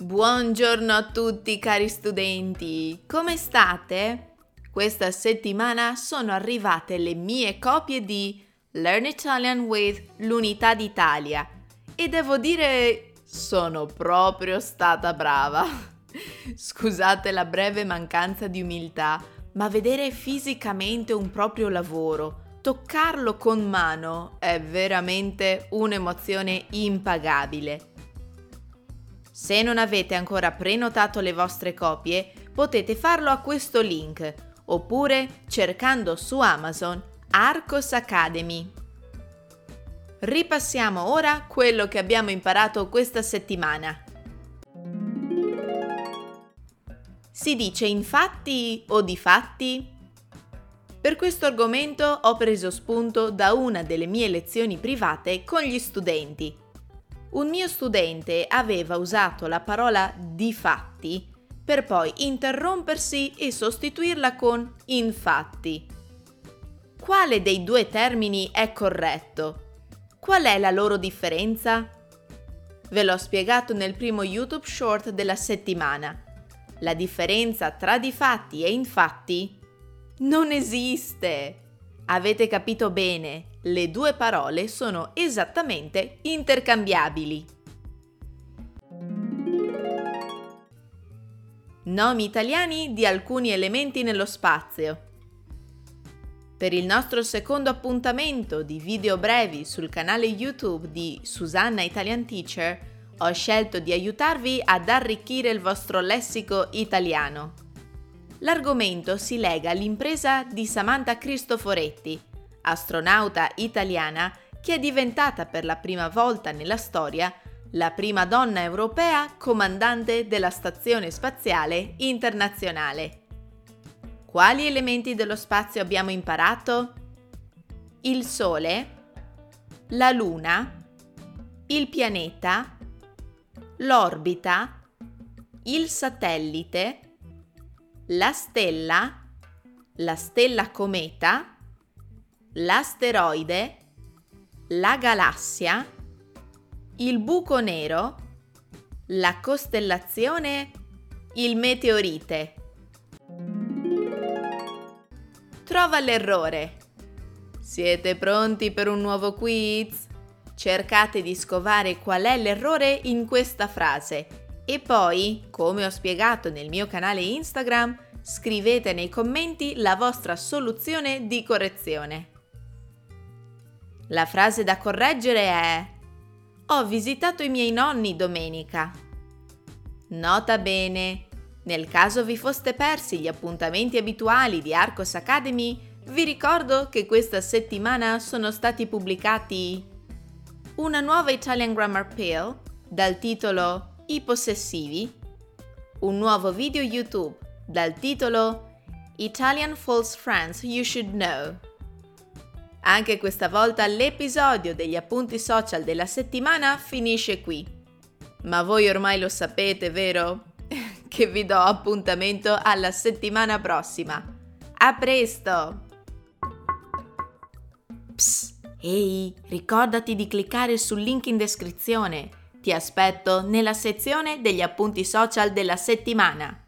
Buongiorno a tutti cari studenti, come state? Questa settimana sono arrivate le mie copie di Learn Italian with l'Unità d'Italia e devo dire sono proprio stata brava. Scusate la breve mancanza di umiltà, ma vedere fisicamente un proprio lavoro, toccarlo con mano è veramente un'emozione impagabile. Se non avete ancora prenotato le vostre copie, potete farlo a questo link oppure cercando su Amazon Arcos Academy. Ripassiamo ora quello che abbiamo imparato questa settimana. Si dice infatti o difatti? Per questo argomento ho preso spunto da una delle mie lezioni private con gli studenti un mio studente aveva usato la parola difatti per poi interrompersi e sostituirla con infatti. Quale dei due termini è corretto? Qual è la loro differenza? Ve l'ho spiegato nel primo YouTube short della settimana. La differenza tra difatti e infatti non esiste. Avete capito bene, le due parole sono esattamente intercambiabili. Nomi italiani di alcuni elementi nello spazio. Per il nostro secondo appuntamento di video brevi sul canale YouTube di Susanna Italian Teacher, ho scelto di aiutarvi ad arricchire il vostro lessico italiano. L'argomento si lega all'impresa di Samantha Cristoforetti, astronauta italiana che è diventata per la prima volta nella storia la prima donna europea comandante della Stazione Spaziale Internazionale. Quali elementi dello spazio abbiamo imparato? Il Sole, la Luna, il pianeta, l'orbita, il satellite, la stella, la stella cometa, l'asteroide, la galassia, il buco nero, la costellazione, il meteorite. Trova l'errore. Siete pronti per un nuovo quiz? Cercate di scovare qual è l'errore in questa frase e poi, come ho spiegato nel mio canale Instagram, scrivete nei commenti la vostra soluzione di correzione. La frase da correggere è Ho visitato i miei nonni domenica. Nota bene, nel caso vi foste persi gli appuntamenti abituali di Arcos Academy, vi ricordo che questa settimana sono stati pubblicati una nuova Italian Grammar Pill dal titolo I possessivi, un nuovo video YouTube dal titolo Italian False Friends You Should Know anche questa volta l'episodio degli appunti social della settimana finisce qui. Ma voi ormai lo sapete, vero? che vi do appuntamento alla settimana prossima. A presto! Psst, ehi, ricordati di cliccare sul link in descrizione. Ti aspetto nella sezione degli appunti social della settimana.